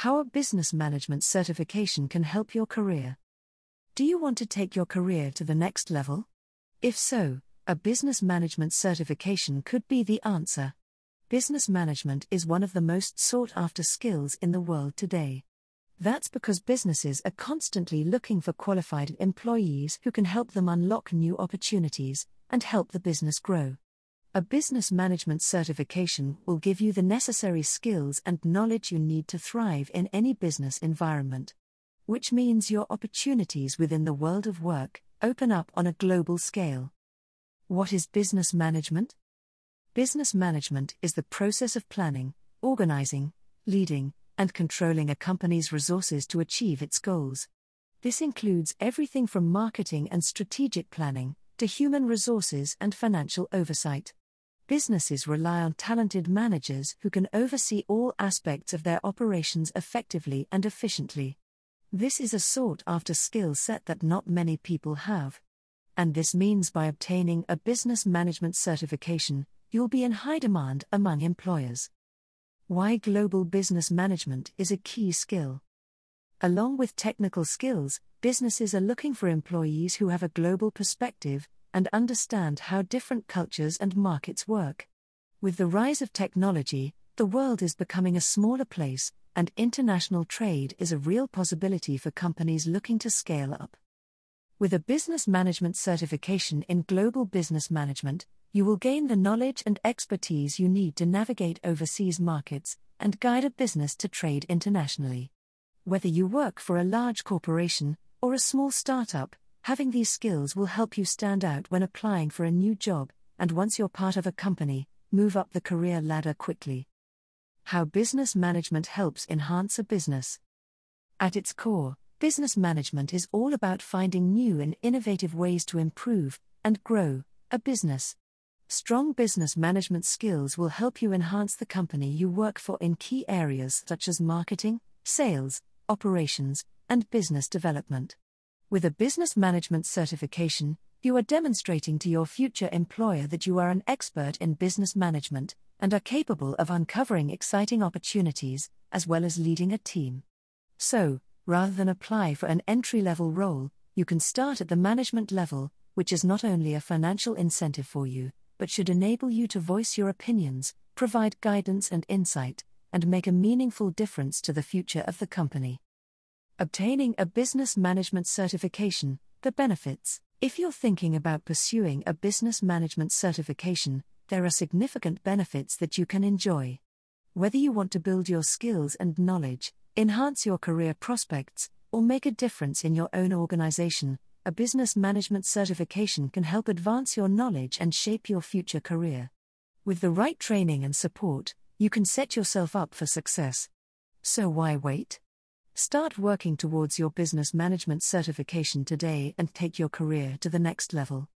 How a business management certification can help your career. Do you want to take your career to the next level? If so, a business management certification could be the answer. Business management is one of the most sought after skills in the world today. That's because businesses are constantly looking for qualified employees who can help them unlock new opportunities and help the business grow. A business management certification will give you the necessary skills and knowledge you need to thrive in any business environment. Which means your opportunities within the world of work open up on a global scale. What is business management? Business management is the process of planning, organizing, leading, and controlling a company's resources to achieve its goals. This includes everything from marketing and strategic planning to human resources and financial oversight businesses rely on talented managers who can oversee all aspects of their operations effectively and efficiently. This is a sought after skill set that not many people have. And this means by obtaining a business management certification, you'll be in high demand among employers. Why global business management is a key skill. Along with technical skills, businesses are looking for employees who have a global perspective, and understand how different cultures and markets work. With the rise of technology, the world is becoming a smaller place, and international trade is a real possibility for companies looking to scale up. With a business management certification in global business management, you will gain the knowledge and expertise you need to navigate overseas markets and guide a business to trade internationally. Whether you work for a large corporation or a small startup, Having these skills will help you stand out when applying for a new job, and once you're part of a company, move up the career ladder quickly. How business management helps enhance a business. At its core, business management is all about finding new and innovative ways to improve and grow a business. Strong business management skills will help you enhance the company you work for in key areas such as marketing, sales, operations, and business development. With a business management certification, you are demonstrating to your future employer that you are an expert in business management and are capable of uncovering exciting opportunities, as well as leading a team. So, rather than apply for an entry level role, you can start at the management level, which is not only a financial incentive for you, but should enable you to voice your opinions, provide guidance and insight, and make a meaningful difference to the future of the company. Obtaining a business management certification, the benefits. If you're thinking about pursuing a business management certification, there are significant benefits that you can enjoy. Whether you want to build your skills and knowledge, enhance your career prospects, or make a difference in your own organization, a business management certification can help advance your knowledge and shape your future career. With the right training and support, you can set yourself up for success. So why wait? Start working towards your business management certification today and take your career to the next level.